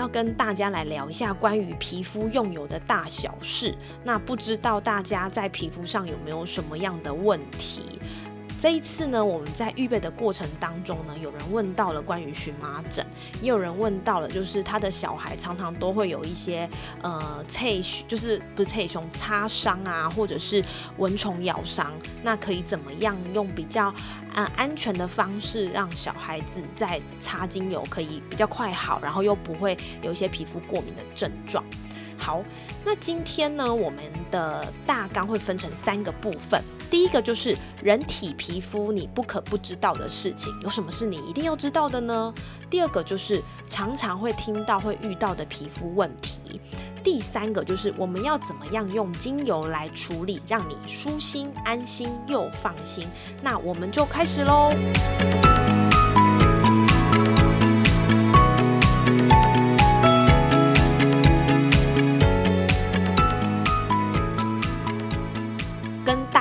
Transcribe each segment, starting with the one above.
要跟大家来聊一下关于皮肤用油的大小事。那不知道大家在皮肤上有没有什么样的问题？这一次呢，我们在预备的过程当中呢，有人问到了关于荨麻疹，也有人问到了，就是他的小孩常常都会有一些呃脆，就是不是脆胸擦伤啊，或者是蚊虫咬伤，那可以怎么样用比较啊安全的方式，让小孩子在擦精油可以比较快好，然后又不会有一些皮肤过敏的症状。好，那今天呢，我们的大纲会分成三个部分。第一个就是人体皮肤你不可不知道的事情，有什么是你一定要知道的呢？第二个就是常常会听到会遇到的皮肤问题。第三个就是我们要怎么样用精油来处理，让你舒心、安心又放心。那我们就开始喽。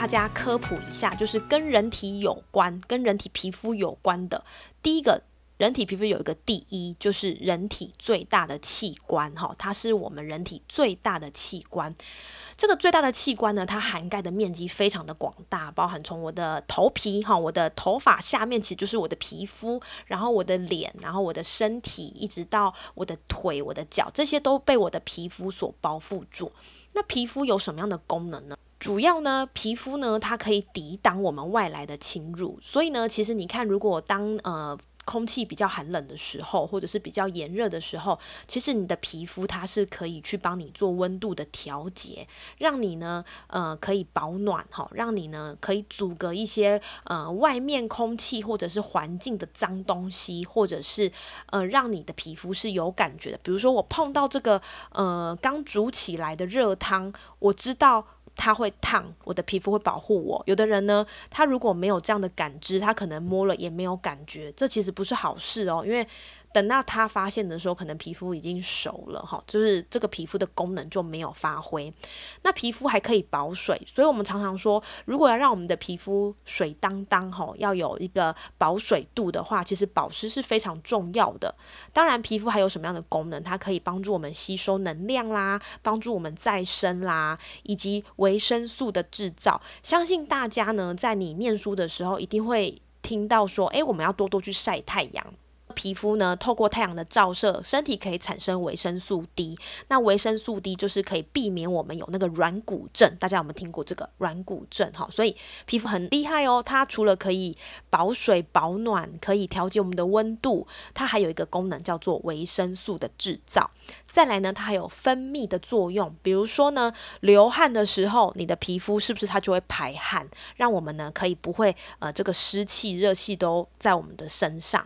家科普一下，就是跟人体有关、跟人体皮肤有关的。第一个人体皮肤有一个第一，就是人体最大的器官，哈，它是我们人体最大的器官。这个最大的器官呢，它涵盖的面积非常的广大，包含从我的头皮，哈，我的头发下面其实就是我的皮肤，然后我的脸，然后我的身体，一直到我的腿、我的脚，这些都被我的皮肤所包覆住。那皮肤有什么样的功能呢？主要呢，皮肤呢，它可以抵挡我们外来的侵入，所以呢，其实你看，如果当呃空气比较寒冷的时候，或者是比较炎热的时候，其实你的皮肤它是可以去帮你做温度的调节，让你呢呃可以保暖哈，让你呢可以阻隔一些呃外面空气或者是环境的脏东西，或者是呃让你的皮肤是有感觉的。比如说我碰到这个呃刚煮起来的热汤，我知道。它会烫，我的皮肤会保护我。有的人呢，他如果没有这样的感知，他可能摸了也没有感觉，这其实不是好事哦，因为。等到他发现的时候，可能皮肤已经熟了哈，就是这个皮肤的功能就没有发挥。那皮肤还可以保水，所以我们常常说，如果要让我们的皮肤水当当哈，要有一个保水度的话，其实保湿是非常重要的。当然，皮肤还有什么样的功能？它可以帮助我们吸收能量啦，帮助我们再生啦，以及维生素的制造。相信大家呢，在你念书的时候，一定会听到说，诶，我们要多多去晒太阳。皮肤呢，透过太阳的照射，身体可以产生维生素 D。那维生素 D 就是可以避免我们有那个软骨症。大家有没有听过这个软骨症？哈，所以皮肤很厉害哦。它除了可以保水保暖，可以调节我们的温度，它还有一个功能叫做维生素的制造。再来呢，它还有分泌的作用。比如说呢，流汗的时候，你的皮肤是不是它就会排汗，让我们呢可以不会呃这个湿气热气都在我们的身上。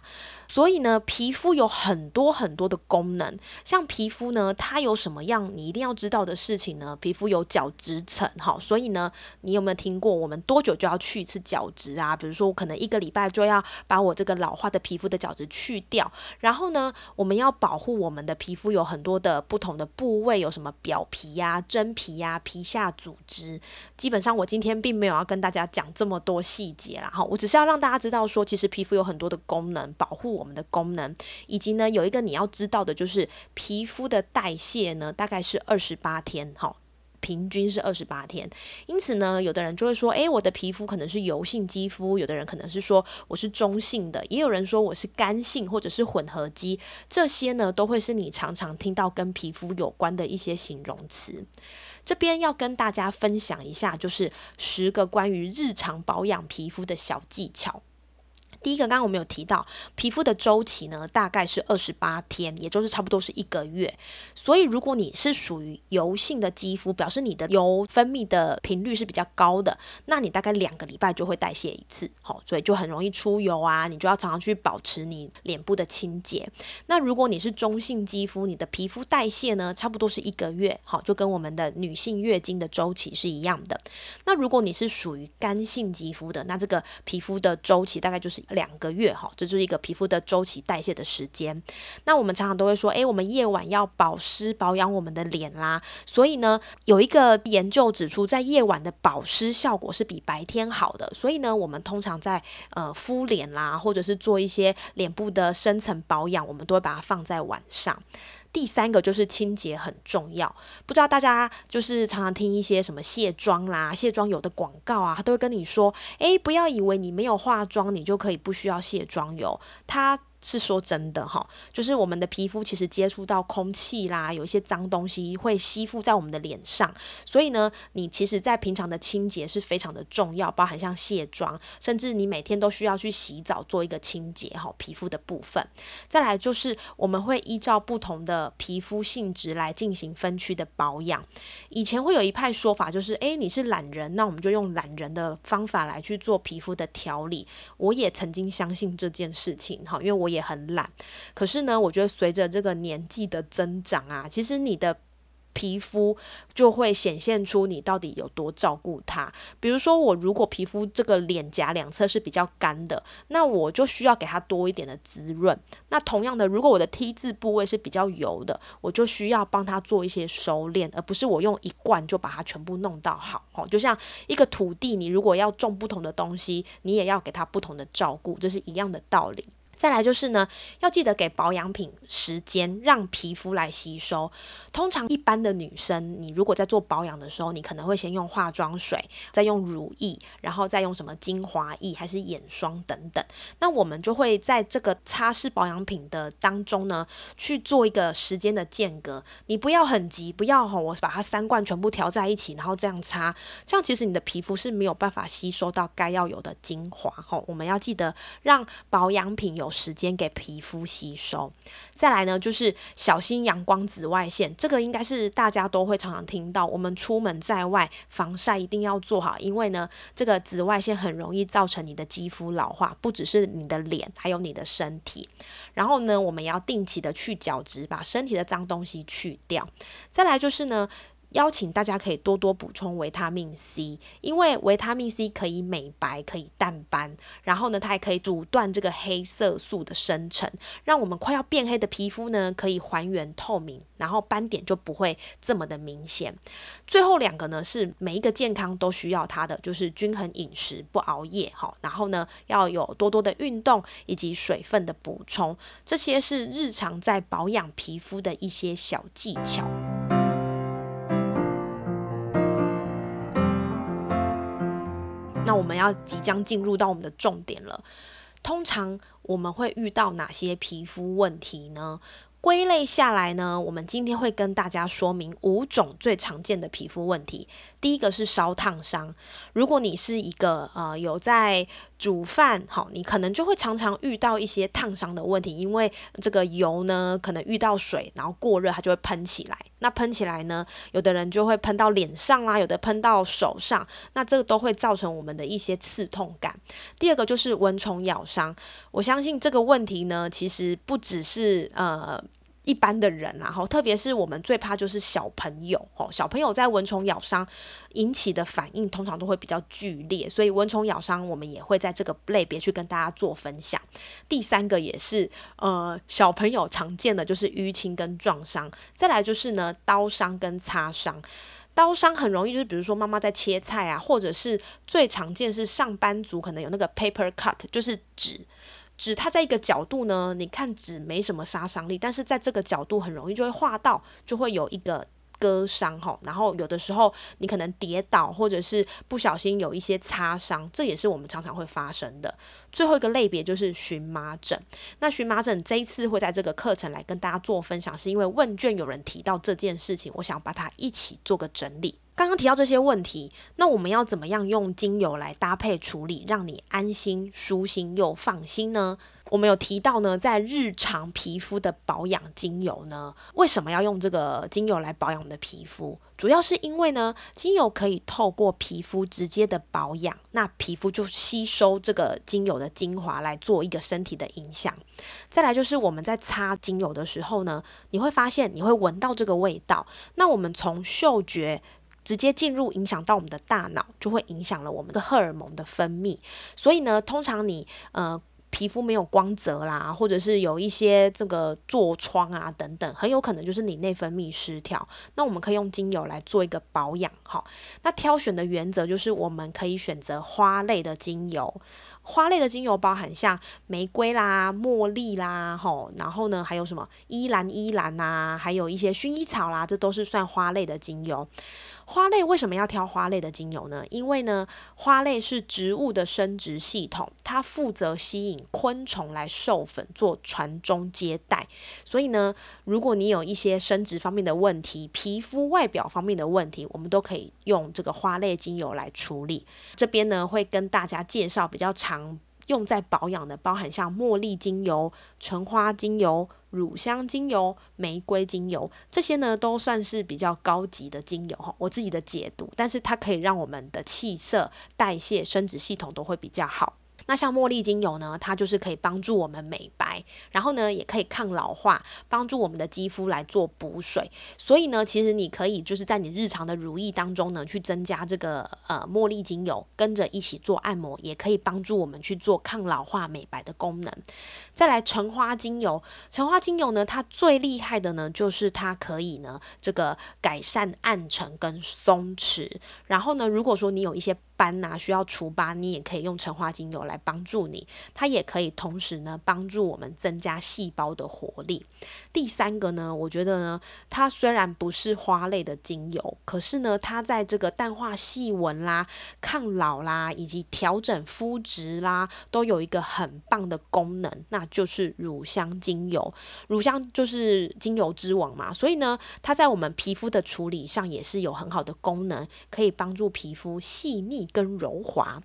所以呢，皮肤有很多很多的功能。像皮肤呢，它有什么样你一定要知道的事情呢？皮肤有角质层，哈，所以呢，你有没有听过我们多久就要去一次角质啊？比如说，我可能一个礼拜就要把我这个老化的皮肤的角质去掉。然后呢，我们要保护我们的皮肤有很多的不同的部位，有什么表皮呀、真皮呀、皮下组织。基本上，我今天并没有要跟大家讲这么多细节啦，哈，我只是要让大家知道说，其实皮肤有很多的功能，保护我。们的功能，以及呢，有一个你要知道的，就是皮肤的代谢呢，大概是二十八天，哈，平均是二十八天。因此呢，有的人就会说，诶，我的皮肤可能是油性肌肤，有的人可能是说我是中性的，也有人说我是干性或者是混合肌，这些呢，都会是你常常听到跟皮肤有关的一些形容词。这边要跟大家分享一下，就是十个关于日常保养皮肤的小技巧。第一个，刚刚我们有提到，皮肤的周期呢，大概是二十八天，也就是差不多是一个月。所以，如果你是属于油性的肌肤，表示你的油分泌的频率是比较高的，那你大概两个礼拜就会代谢一次，好，所以就很容易出油啊，你就要常常去保持你脸部的清洁。那如果你是中性肌肤，你的皮肤代谢呢，差不多是一个月，好，就跟我们的女性月经的周期是一样的。那如果你是属于干性肌肤的，那这个皮肤的周期大概就是。两个月哈，这是一个皮肤的周期代谢的时间。那我们常常都会说，诶，我们夜晚要保湿保养我们的脸啦。所以呢，有一个研究指出，在夜晚的保湿效果是比白天好的。所以呢，我们通常在呃敷脸啦，或者是做一些脸部的深层保养，我们都会把它放在晚上。第三个就是清洁很重要，不知道大家就是常常听一些什么卸妆啦、卸妆油的广告啊，他都会跟你说，诶，不要以为你没有化妆，你就可以不需要卸妆油，它。是说真的哈，就是我们的皮肤其实接触到空气啦，有一些脏东西会吸附在我们的脸上，所以呢，你其实在平常的清洁是非常的重要，包含像卸妆，甚至你每天都需要去洗澡做一个清洁哈，皮肤的部分。再来就是我们会依照不同的皮肤性质来进行分区的保养。以前会有一派说法就是，诶，你是懒人，那我们就用懒人的方法来去做皮肤的调理。我也曾经相信这件事情哈，因为我。也很懒，可是呢，我觉得随着这个年纪的增长啊，其实你的皮肤就会显现出你到底有多照顾它。比如说，我如果皮肤这个脸颊两侧是比较干的，那我就需要给它多一点的滋润。那同样的，如果我的 T 字部位是比较油的，我就需要帮它做一些收敛，而不是我用一罐就把它全部弄到好。哦，就像一个土地，你如果要种不同的东西，你也要给它不同的照顾，这是一样的道理。再来就是呢，要记得给保养品时间，让皮肤来吸收。通常一般的女生，你如果在做保养的时候，你可能会先用化妆水，再用乳液，然后再用什么精华液还是眼霜等等。那我们就会在这个擦拭保养品的当中呢，去做一个时间的间隔。你不要很急，不要吼，我把它三罐全部调在一起，然后这样擦，这样其实你的皮肤是没有办法吸收到该要有的精华。吼，我们要记得让保养品有。时间给皮肤吸收，再来呢，就是小心阳光紫外线，这个应该是大家都会常常听到。我们出门在外，防晒一定要做好，因为呢，这个紫外线很容易造成你的肌肤老化，不只是你的脸，还有你的身体。然后呢，我们要定期的去角质，把身体的脏东西去掉。再来就是呢。邀请大家可以多多补充维他命 C，因为维他命 C 可以美白，可以淡斑，然后呢，它还可以阻断这个黑色素的生成，让我们快要变黑的皮肤呢可以还原透明，然后斑点就不会这么的明显。最后两个呢是每一个健康都需要它的，就是均衡饮食，不熬夜，好，然后呢要有多多的运动以及水分的补充，这些是日常在保养皮肤的一些小技巧。那我们要即将进入到我们的重点了。通常我们会遇到哪些皮肤问题呢？归类下来呢，我们今天会跟大家说明五种最常见的皮肤问题。第一个是烧烫伤，如果你是一个呃有在煮饭，好，你可能就会常常遇到一些烫伤的问题，因为这个油呢可能遇到水，然后过热它就会喷起来。那喷起来呢，有的人就会喷到脸上啦，有的喷到手上，那这个都会造成我们的一些刺痛感。第二个就是蚊虫咬伤，我相信这个问题呢，其实不只是呃。一般的人，然后特别是我们最怕就是小朋友哦，小朋友在蚊虫咬伤引起的反应通常都会比较剧烈，所以蚊虫咬伤我们也会在这个类别去跟大家做分享。第三个也是呃小朋友常见的就是淤青跟撞伤，再来就是呢刀伤跟擦伤。刀伤很容易就是比如说妈妈在切菜啊，或者是最常见是上班族可能有那个 paper cut，就是纸。纸它在一个角度呢，你看纸没什么杀伤力，但是在这个角度很容易就会划到，就会有一个割伤哈。然后有的时候你可能跌倒或者是不小心有一些擦伤，这也是我们常常会发生的。最后一个类别就是荨麻疹。那荨麻疹这一次会在这个课程来跟大家做分享，是因为问卷有人提到这件事情，我想把它一起做个整理。刚刚提到这些问题，那我们要怎么样用精油来搭配处理，让你安心、舒心又放心呢？我们有提到呢，在日常皮肤的保养精油呢，为什么要用这个精油来保养我们的皮肤？主要是因为呢，精油可以透过皮肤直接的保养，那皮肤就吸收这个精油的精华来做一个身体的影响。再来就是我们在擦精油的时候呢，你会发现你会闻到这个味道，那我们从嗅觉。直接进入影响到我们的大脑，就会影响了我们的荷尔蒙的分泌。所以呢，通常你呃皮肤没有光泽啦，或者是有一些这个痤疮啊等等，很有可能就是你内分泌失调。那我们可以用精油来做一个保养。好，那挑选的原则就是我们可以选择花类的精油。花类的精油包含像玫瑰啦、茉莉啦，吼，然后呢还有什么依兰依兰呐，还有一些薰衣草啦，这都是算花类的精油。花类为什么要挑花类的精油呢？因为呢，花类是植物的生殖系统，它负责吸引昆虫来授粉做传宗接代。所以呢，如果你有一些生殖方面的问题、皮肤外表方面的问题，我们都可以用这个花类精油来处理。这边呢，会跟大家介绍比较常用在保养的，包含像茉莉精油、橙花精油。乳香精油、玫瑰精油，这些呢都算是比较高级的精油哈。我自己的解读，但是它可以让我们的气色、代谢、生殖系统都会比较好。那像茉莉精油呢，它就是可以帮助我们美白，然后呢也可以抗老化，帮助我们的肌肤来做补水。所以呢，其实你可以就是在你日常的如意当中呢，去增加这个呃茉莉精油，跟着一起做按摩，也可以帮助我们去做抗老化、美白的功能。再来橙花精油，橙花精油呢，它最厉害的呢，就是它可以呢这个改善暗沉跟松弛。然后呢，如果说你有一些斑呐，需要除疤，你也可以用橙花精油来帮助你。它也可以同时呢，帮助我们增加细胞的活力。第三个呢，我觉得呢，它虽然不是花类的精油，可是呢，它在这个淡化细纹啦、抗老啦，以及调整肤质啦，都有一个很棒的功能，那就是乳香精油。乳香就是精油之王嘛，所以呢，它在我们皮肤的处理上也是有很好的功能，可以帮助皮肤细腻。跟柔滑。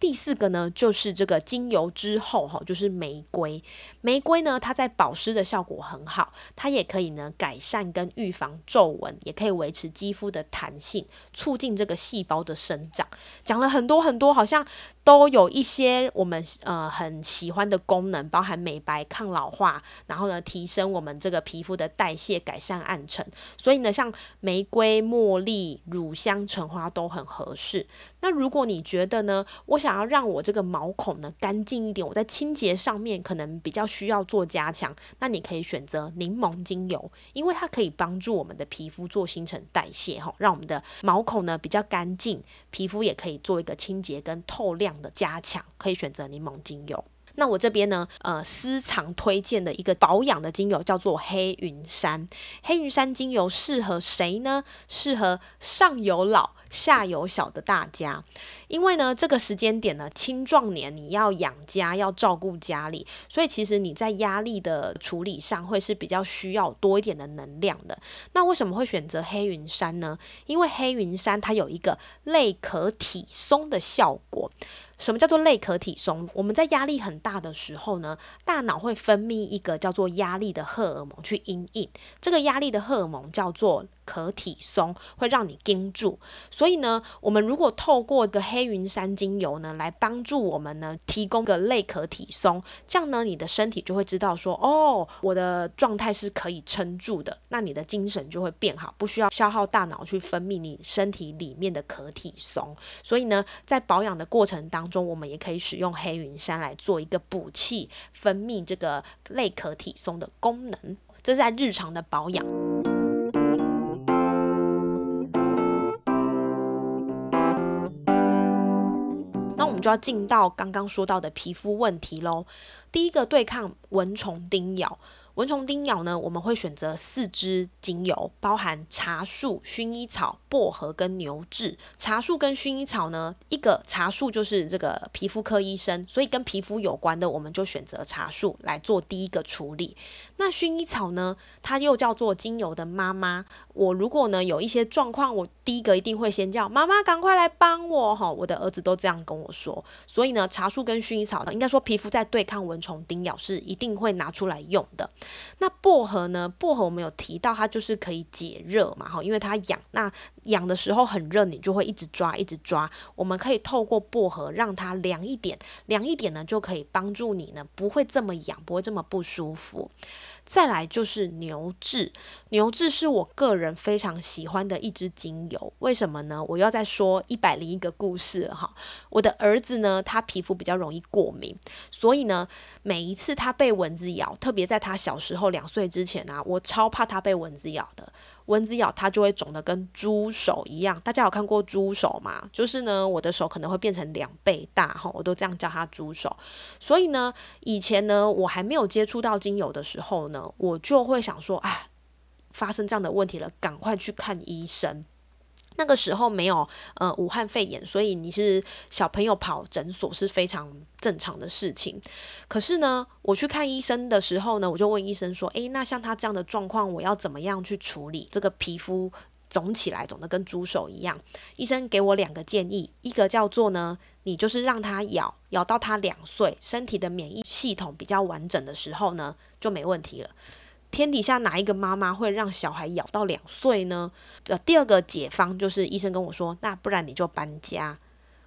第四个呢，就是这个精油之后哈，就是玫瑰。玫瑰呢，它在保湿的效果很好，它也可以呢改善跟预防皱纹，也可以维持肌肤的弹性，促进这个细胞的生长。讲了很多很多，好像都有一些我们呃很喜欢的功能，包含美白、抗老化，然后呢提升我们这个皮肤的代谢，改善暗沉。所以呢，像玫瑰、茉莉、乳香、橙花都很合适。那如果你觉得呢，我想。想要让我这个毛孔呢干净一点，我在清洁上面可能比较需要做加强，那你可以选择柠檬精油，因为它可以帮助我们的皮肤做新陈代谢，哈，让我们的毛孔呢比较干净，皮肤也可以做一个清洁跟透亮的加强，可以选择柠檬精油。那我这边呢，呃，私藏推荐的一个保养的精油叫做黑云山。黑云山精油适合谁呢？适合上有老下有小的大家。因为呢，这个时间点呢，青壮年你要养家，要照顾家里，所以其实你在压力的处理上会是比较需要多一点的能量的。那为什么会选择黑云山呢？因为黑云山它有一个类可体松的效果。什么叫做类可体松？我们在压力很大的时候呢，大脑会分泌一个叫做压力的荷尔蒙去应应。这个压力的荷尔蒙叫做可体松，会让你盯住。所以呢，我们如果透过个黑云杉精油呢，来帮助我们呢，提供个类可体松，这样呢，你的身体就会知道说，哦，我的状态是可以撑住的，那你的精神就会变好，不需要消耗大脑去分泌你身体里面的可体松。所以呢，在保养的过程当中，我们也可以使用黑云杉来做一个补气、分泌这个类可体松的功能。这在日常的保养。就要进到刚刚说到的皮肤问题喽。第一个，对抗蚊虫叮咬。蚊虫叮咬呢，我们会选择四支精油，包含茶树、薰衣草、薄荷跟牛至。茶树跟薰衣草呢，一个茶树就是这个皮肤科医生，所以跟皮肤有关的，我们就选择茶树来做第一个处理。那薰衣草呢，它又叫做精油的妈妈。我如果呢有一些状况，我第一个一定会先叫妈妈赶快来帮我哈。我的儿子都这样跟我说。所以呢，茶树跟薰衣草呢，应该说皮肤在对抗蚊虫叮咬是一定会拿出来用的。那薄荷呢？薄荷我们有提到，它就是可以解热嘛，哈，因为它痒，那痒的时候很热，你就会一直抓，一直抓。我们可以透过薄荷让它凉一点，凉一点呢，就可以帮助你呢，不会这么痒，不会这么不舒服。再来就是牛至，牛至是我个人非常喜欢的一支精油。为什么呢？我要再说一百零一个故事了哈。我的儿子呢，他皮肤比较容易过敏，所以呢，每一次他被蚊子咬，特别在他小时候两岁之前啊，我超怕他被蚊子咬的。蚊子咬它就会肿的跟猪手一样，大家有看过猪手吗？就是呢，我的手可能会变成两倍大哈，我都这样叫它猪手。所以呢，以前呢，我还没有接触到精油的时候呢，我就会想说，啊，发生这样的问题了，赶快去看医生。那个时候没有呃武汉肺炎，所以你是小朋友跑诊所是非常正常的事情。可是呢，我去看医生的时候呢，我就问医生说：“诶，那像他这样的状况，我要怎么样去处理这个皮肤肿起来，肿得跟猪手一样？”医生给我两个建议，一个叫做呢，你就是让他咬，咬到他两岁，身体的免疫系统比较完整的时候呢，就没问题了。天底下哪一个妈妈会让小孩咬到两岁呢？呃，第二个解方就是医生跟我说，那不然你就搬家。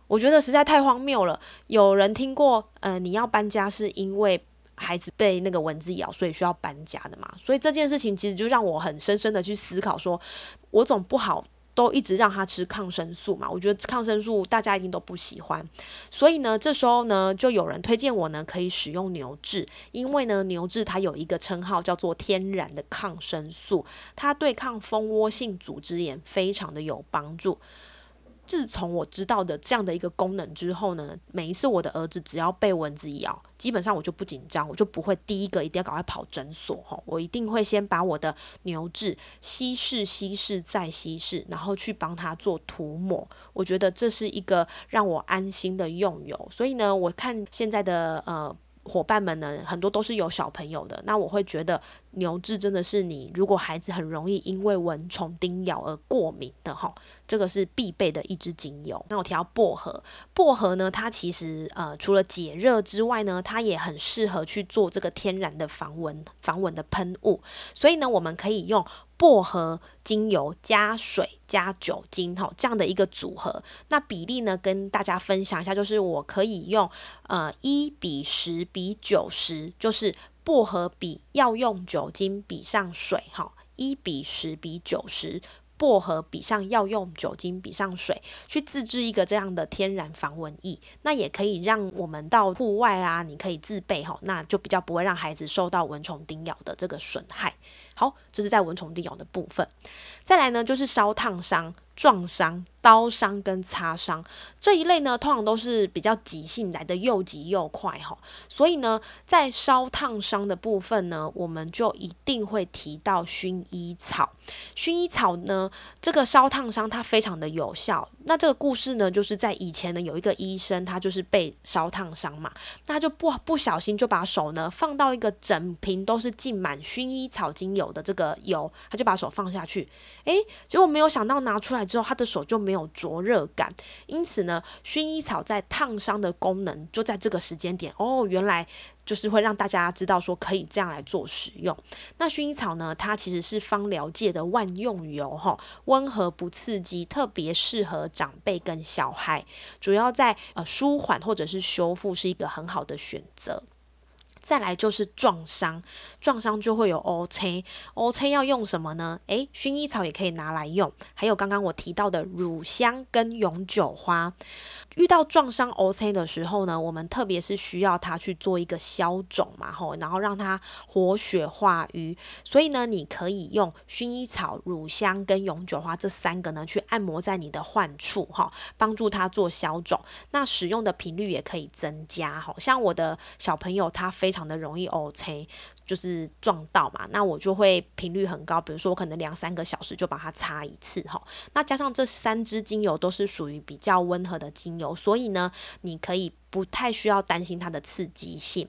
我觉得实在太荒谬了。有人听过，呃，你要搬家是因为孩子被那个蚊子咬，所以需要搬家的嘛？所以这件事情其实就让我很深深的去思考，说我总不好。都一直让他吃抗生素嘛，我觉得抗生素大家一定都不喜欢，所以呢，这时候呢，就有人推荐我呢可以使用牛至，因为呢，牛至它有一个称号叫做天然的抗生素，它对抗蜂窝性组织炎非常的有帮助。自从我知道的这样的一个功能之后呢，每一次我的儿子只要被蚊子咬，基本上我就不紧张，我就不会第一个一定要赶快跑诊所哈，我一定会先把我的牛至稀释、稀释再稀释，然后去帮他做涂抹。我觉得这是一个让我安心的用油。所以呢，我看现在的呃。伙伴们呢，很多都是有小朋友的。那我会觉得牛至真的是你，如果孩子很容易因为蚊虫叮咬而过敏的哈，这个是必备的一支精油。那我提到薄荷，薄荷呢，它其实呃除了解热之外呢，它也很适合去做这个天然的防蚊防蚊的喷雾。所以呢，我们可以用。薄荷精油加水加酒精，哈，这样的一个组合，那比例呢，跟大家分享一下，就是我可以用呃一比十比九十，就是薄荷比药用酒精比上水，哈，一比十比九十。薄荷比上药用酒精比上水，去自制一个这样的天然防蚊液，那也可以让我们到户外啊，你可以自备哈，那就比较不会让孩子受到蚊虫叮咬的这个损害。好，这是在蚊虫叮咬的部分。再来呢，就是烧烫伤。撞伤、刀伤跟擦伤这一类呢，通常都是比较急性来的，又急又快哈。所以呢，在烧烫伤的部分呢，我们就一定会提到薰衣草。薰衣草呢，这个烧烫伤它非常的有效。那这个故事呢，就是在以前呢，有一个医生，他就是被烧烫伤嘛，那就不不小心就把手呢放到一个整瓶都是浸满薰衣草精油的这个油，他就把手放下去，诶，结果没有想到拿出来。之后，他的手就没有灼热感，因此呢，薰衣草在烫伤的功能就在这个时间点哦，原来就是会让大家知道说可以这样来做使用。那薰衣草呢，它其实是芳疗界的万用油哈，温和不刺激，特别适合长辈跟小孩，主要在呃舒缓或者是修复是一个很好的选择。再来就是撞伤，撞伤就会有 O C，O C 要用什么呢？诶，薰衣草也可以拿来用，还有刚刚我提到的乳香跟永久花。遇到撞伤 O C 的时候呢，我们特别是需要它去做一个消肿嘛，吼，然后让它活血化瘀。所以呢，你可以用薰衣草、乳香跟永久花这三个呢，去按摩在你的患处，哈，帮助它做消肿。那使用的频率也可以增加，哈，像我的小朋友他非非常的容易，OK，就是撞到嘛，那我就会频率很高，比如说我可能两三个小时就把它擦一次哈。那加上这三支精油都是属于比较温和的精油，所以呢，你可以。不太需要担心它的刺激性，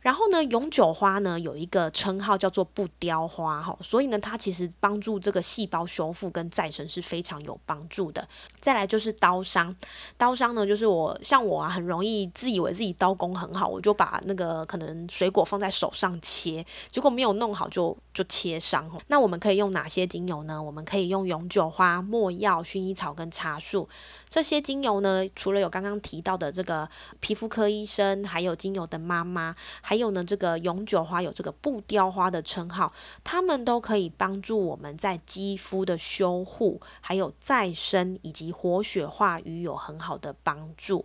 然后呢，永久花呢有一个称号叫做不雕花哈，所以呢，它其实帮助这个细胞修复跟再生是非常有帮助的。再来就是刀伤，刀伤呢就是我像我啊，很容易自以为自己刀工很好，我就把那个可能水果放在手上切，结果没有弄好就就切伤。那我们可以用哪些精油呢？我们可以用永久花、没药、薰衣草跟茶树这些精油呢，除了有刚刚提到的这个。皮肤科医生，还有精油的妈妈，还有呢，这个永久花有这个不雕花的称号，它们都可以帮助我们在肌肤的修护、还有再生以及活血化瘀有很好的帮助。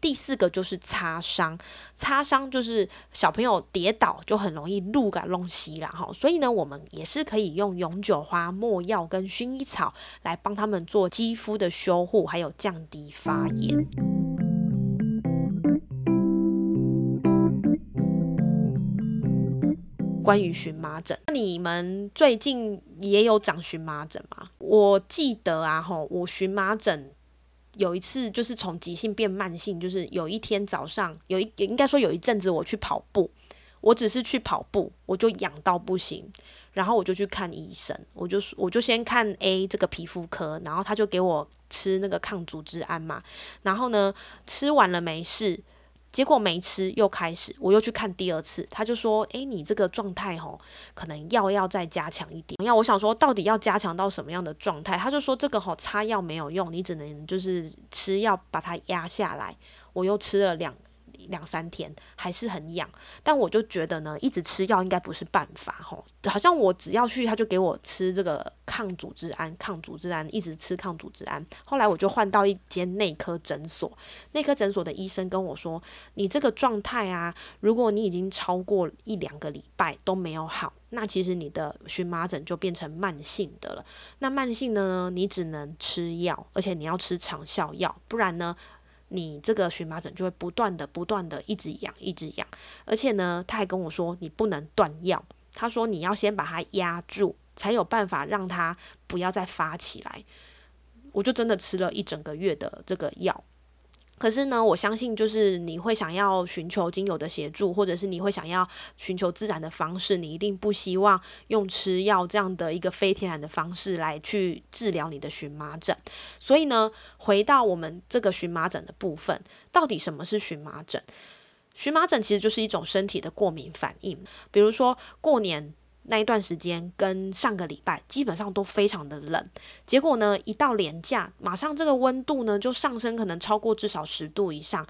第四个就是擦伤，擦伤就是小朋友跌倒就很容易路感弄稀啦哈，所以呢，我们也是可以用永久花、没药跟薰衣草来帮他们做肌肤的修护，还有降低发炎。关于荨麻疹，你们最近也有长荨麻疹吗？我记得啊，吼，我荨麻疹有一次就是从急性变慢性，就是有一天早上有一应该说有一阵子我去跑步，我只是去跑步，我就痒到不行，然后我就去看医生，我就我就先看 A 这个皮肤科，然后他就给我吃那个抗组织胺嘛，然后呢吃完了没事。结果没吃，又开始，我又去看第二次，他就说：“哎，你这个状态吼，可能药要再加强一点。”要我想说，到底要加强到什么样的状态？他就说：“这个吼擦药没有用，你只能就是吃药把它压下来。”我又吃了两。两三天还是很痒，但我就觉得呢，一直吃药应该不是办法吼。好像我只要去，他就给我吃这个抗组织胺，抗组织胺，一直吃抗组织胺。后来我就换到一间内科诊所，内科诊所的医生跟我说：“你这个状态啊，如果你已经超过一两个礼拜都没有好，那其实你的荨麻疹就变成慢性的了。那慢性呢，你只能吃药，而且你要吃长效药，不然呢。”你这个荨麻疹就会不断的、不断的一直痒、一直痒，而且呢，他还跟我说你不能断药，他说你要先把它压住，才有办法让它不要再发起来。我就真的吃了一整个月的这个药。可是呢，我相信就是你会想要寻求精油的协助，或者是你会想要寻求自然的方式，你一定不希望用吃药这样的一个非天然的方式来去治疗你的荨麻疹。所以呢，回到我们这个荨麻疹的部分，到底什么是荨麻疹？荨麻疹其实就是一种身体的过敏反应，比如说过年。那一段时间跟上个礼拜基本上都非常的冷，结果呢，一到连假，马上这个温度呢就上升，可能超过至少十度以上。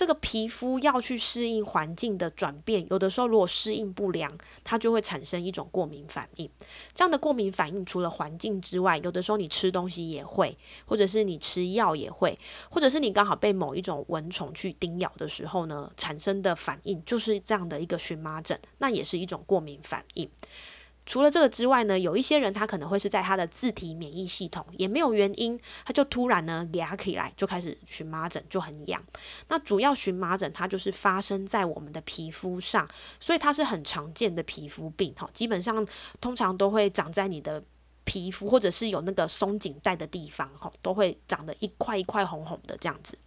这个皮肤要去适应环境的转变，有的时候如果适应不良，它就会产生一种过敏反应。这样的过敏反应除了环境之外，有的时候你吃东西也会，或者是你吃药也会，或者是你刚好被某一种蚊虫去叮咬的时候呢，产生的反应就是这样的一个荨麻疹，那也是一种过敏反应。除了这个之外呢，有一些人他可能会是在他的自体免疫系统也没有原因，他就突然呢牙起来就开始荨麻疹就很痒。那主要荨麻疹它就是发生在我们的皮肤上，所以它是很常见的皮肤病哈。基本上通常都会长在你的皮肤或者是有那个松紧带的地方哈，都会长得一块一块红红的这样子。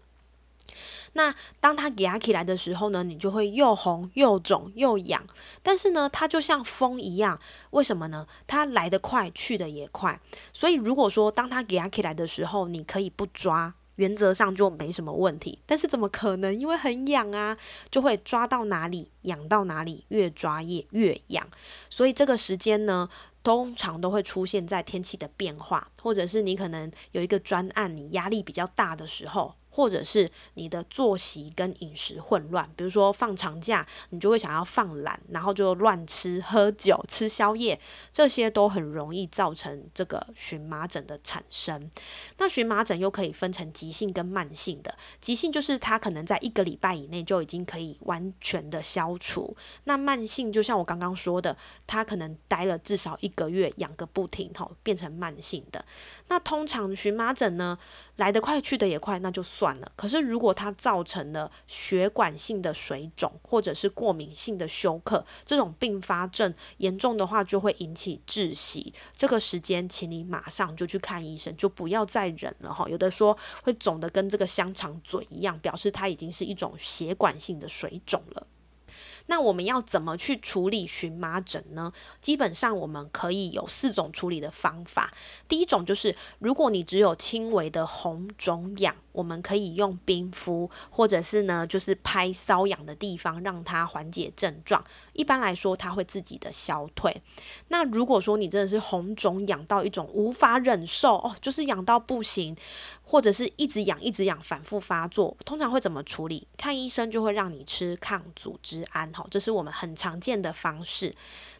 那当它压起来的时候呢，你就会又红又肿又痒。但是呢，它就像风一样，为什么呢？它来得快，去的也快。所以如果说当它压起来的时候，你可以不抓，原则上就没什么问题。但是怎么可能？因为很痒啊，就会抓到哪里痒到哪里，越抓越越痒。所以这个时间呢，通常都会出现在天气的变化，或者是你可能有一个专案，你压力比较大的时候。或者是你的作息跟饮食混乱，比如说放长假，你就会想要放懒，然后就乱吃、喝酒、吃宵夜，这些都很容易造成这个荨麻疹的产生。那荨麻疹又可以分成急性跟慢性的，急性就是它可能在一个礼拜以内就已经可以完全的消除，那慢性就像我刚刚说的，它可能待了至少一个月，痒个不停，吼，变成慢性的。那通常荨麻疹呢来得快去的也快，那就。算了。可是如果它造成了血管性的水肿或者是过敏性的休克，这种并发症严重的话，就会引起窒息。这个时间，请你马上就去看医生，就不要再忍了哈。有的说会肿的跟这个香肠嘴一样，表示它已经是一种血管性的水肿了。那我们要怎么去处理荨麻疹呢？基本上我们可以有四种处理的方法。第一种就是，如果你只有轻微的红肿痒，我们可以用冰敷，或者是呢，就是拍瘙痒的地方，让它缓解症状。一般来说，它会自己的消退。那如果说你真的是红肿痒到一种无法忍受哦，就是痒到不行，或者是一直痒一直痒，反复发作，通常会怎么处理？看医生就会让你吃抗组织胺，好，这是我们很常见的方式。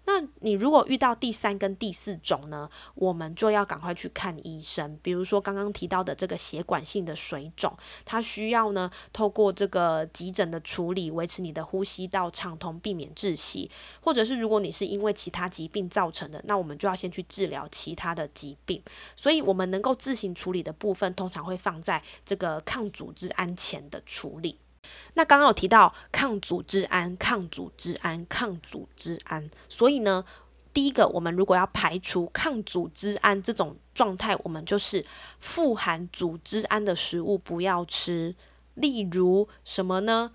那你如果遇到第三跟第四种呢，我们就要赶快去看医生。比如说刚刚提到的这个血管性的水肿，它需要呢透过这个急诊的处理，维持你的呼吸道畅通，避免窒息。或者是如果你是因为其他疾病造成的，那我们就要先去治疗其他的疾病。所以我们能够自行处理的部分，通常会放在这个抗组织胺前的处理。那刚刚有提到抗组织胺、抗组织胺、抗组织胺，所以呢，第一个，我们如果要排除抗组织胺这种状态，我们就是富含组织胺的食物不要吃，例如什么呢？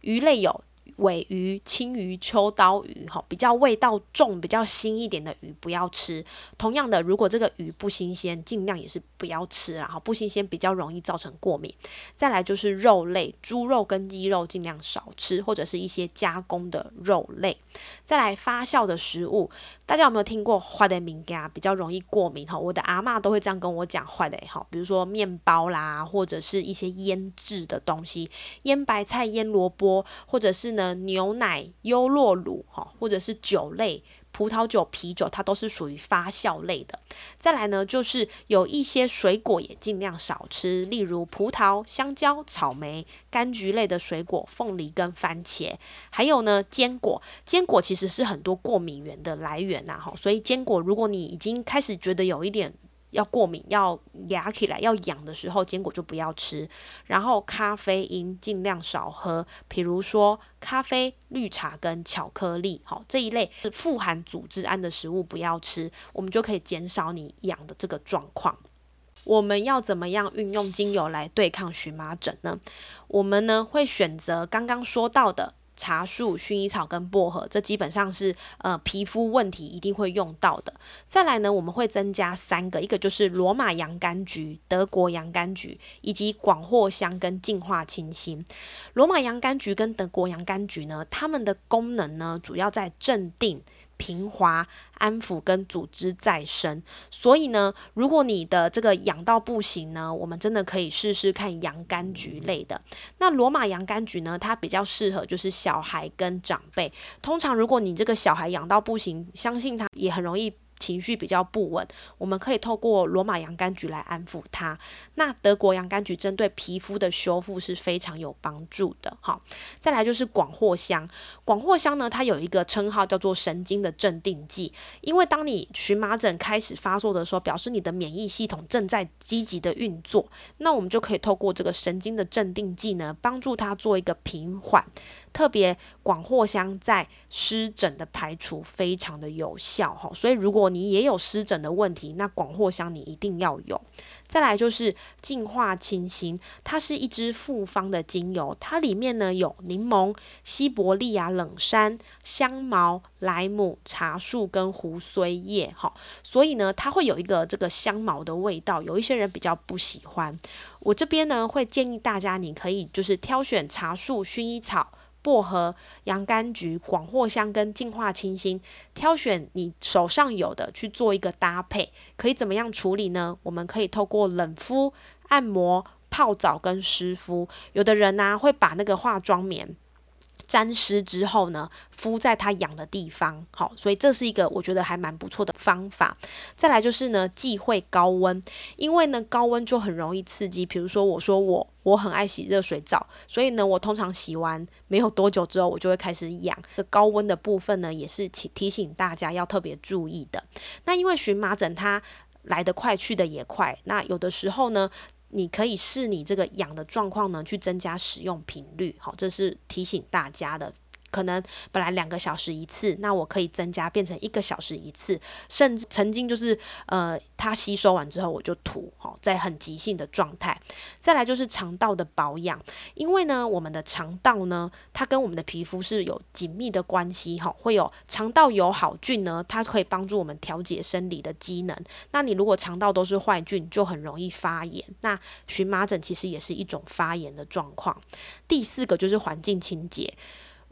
鱼类有。尾鱼、青鱼、秋刀鱼，哈，比较味道重、比较腥一点的鱼不要吃。同样的，如果这个鱼不新鲜，尽量也是不要吃啦，哈不新鲜比较容易造成过敏。再来就是肉类，猪肉跟鸡肉尽量少吃，或者是一些加工的肉类。再来发酵的食物，大家有没有听过坏的敏感比较容易过敏？哈，我的阿妈都会这样跟我讲坏的哈，比如说面包啦，或者是一些腌制的东西，腌白菜、腌萝卜，或者是呢。牛奶、优酪乳，哈，或者是酒类，葡萄酒、啤酒，它都是属于发酵类的。再来呢，就是有一些水果也尽量少吃，例如葡萄、香蕉、草莓、柑橘类的水果，凤梨跟番茄。还有呢，坚果，坚果其实是很多过敏源的来源呐，哈。所以坚果，如果你已经开始觉得有一点。要过敏、要压起来、要痒的时候，坚果就不要吃。然后咖啡因尽量少喝，比如说咖啡、绿茶跟巧克力，好这一类是富含组织胺的食物不要吃，我们就可以减少你痒的这个状况。我们要怎么样运用精油来对抗荨麻疹呢？我们呢会选择刚刚说到的。茶树、薰衣草跟薄荷，这基本上是呃皮肤问题一定会用到的。再来呢，我们会增加三个，一个就是罗马洋甘菊、德国洋甘菊以及广藿香跟净化清新。罗马洋甘菊跟德国洋甘菊呢，它们的功能呢，主要在镇定。平滑、安抚跟组织再生，所以呢，如果你的这个痒到不行呢，我们真的可以试试看洋甘菊类的。那罗马洋甘菊呢，它比较适合就是小孩跟长辈。通常如果你这个小孩痒到不行，相信他也很容易。情绪比较不稳，我们可以透过罗马洋甘菊来安抚它。那德国洋甘菊针对皮肤的修复是非常有帮助的。好，再来就是广藿香。广藿香呢，它有一个称号叫做神经的镇定剂，因为当你荨麻疹开始发作的时候，表示你的免疫系统正在积极的运作，那我们就可以透过这个神经的镇定剂呢，帮助它做一个平缓。特别广藿香在湿疹的排除非常的有效哈，所以如果你也有湿疹的问题，那广藿香你一定要有。再来就是净化清新，它是一支复方的精油，它里面呢有柠檬、西伯利亚冷杉、香茅、莱姆、茶树跟胡荽叶哈，所以呢它会有一个这个香茅的味道，有一些人比较不喜欢。我这边呢会建议大家，你可以就是挑选茶树、薰衣草。薄荷、洋甘菊、广藿香跟净化清新，挑选你手上有的去做一个搭配，可以怎么样处理呢？我们可以透过冷敷、按摩、泡澡跟湿敷。有的人呢会把那个化妆棉。沾湿之后呢，敷在它痒的地方，好，所以这是一个我觉得还蛮不错的方法。再来就是呢，忌讳高温，因为呢高温就很容易刺激。比如说我说我我很爱洗热水澡，所以呢我通常洗完没有多久之后，我就会开始痒。这高温的部分呢，也是提提醒大家要特别注意的。那因为荨麻疹它来得快去得也快，那有的时候呢。你可以试你这个痒的状况呢，去增加使用频率。好，这是提醒大家的。可能本来两个小时一次，那我可以增加变成一个小时一次，甚至曾经就是呃，它吸收完之后我就吐，哈，在很急性的状态。再来就是肠道的保养，因为呢，我们的肠道呢，它跟我们的皮肤是有紧密的关系，哈，会有肠道有好菌呢，它可以帮助我们调节生理的机能。那你如果肠道都是坏菌，就很容易发炎。那荨麻疹其实也是一种发炎的状况。第四个就是环境清洁。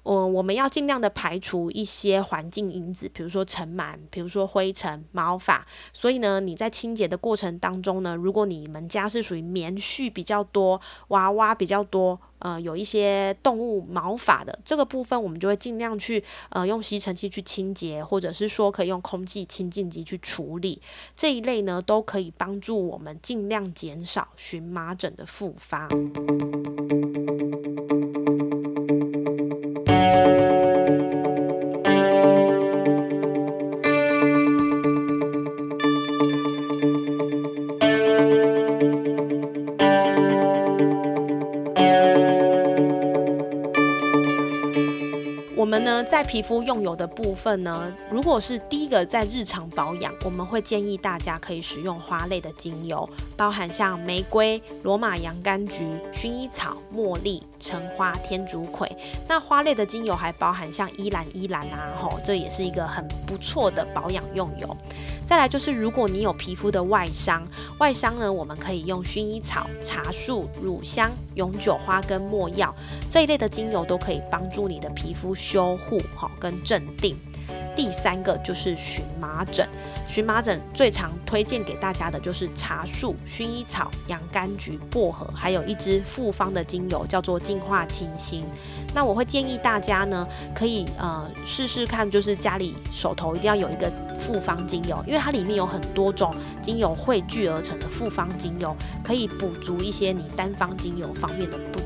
嗯，我们要尽量的排除一些环境因子，比如说尘螨，比如说灰尘、毛发。所以呢，你在清洁的过程当中呢，如果你们家是属于棉絮比较多、娃娃比较多，呃，有一些动物毛发的这个部分，我们就会尽量去呃用吸尘器去清洁，或者是说可以用空气清净机去处理。这一类呢，都可以帮助我们尽量减少荨麻疹的复发。Thank you. 我们呢，在皮肤用油的部分呢，如果是第一个在日常保养，我们会建议大家可以使用花类的精油，包含像玫瑰、罗马洋甘菊、薰衣草、茉莉、橙花、天竺葵。那花类的精油还包含像依兰依兰啊，吼，这也是一个很不错的保养用油。再来就是，如果你有皮肤的外伤，外伤呢，我们可以用薰衣草、茶树、乳香、永久花跟没药这一类的精油，都可以帮助你的皮肤修护好跟镇定。第三个就是荨麻疹，荨麻疹最常推荐给大家的就是茶树、薰衣草、洋甘菊、薄荷，还有一支复方的精油叫做净化清新。那我会建议大家呢，可以呃试试看，就是家里手头一定要有一个复方精油，因为它里面有很多种精油汇聚而成的复方精油，可以补足一些你单方精油方面的不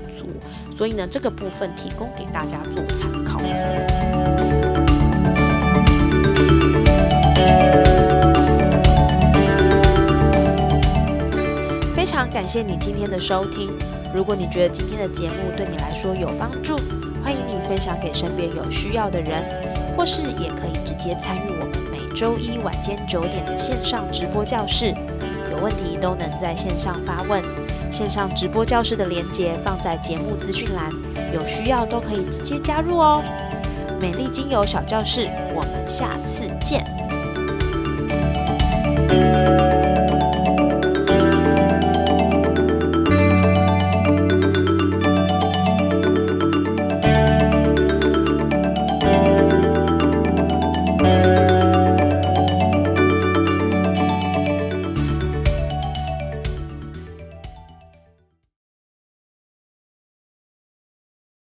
所以呢，这个部分提供给大家做参考。非常感谢你今天的收听。如果你觉得今天的节目对你来说有帮助，欢迎你分享给身边有需要的人，或是也可以直接参与我们每周一晚间九点的线上直播教室。有问题都能在线上发问，线上直播教室的链接放在节目资讯栏，有需要都可以直接加入哦。美丽精油小教室，我们下次见。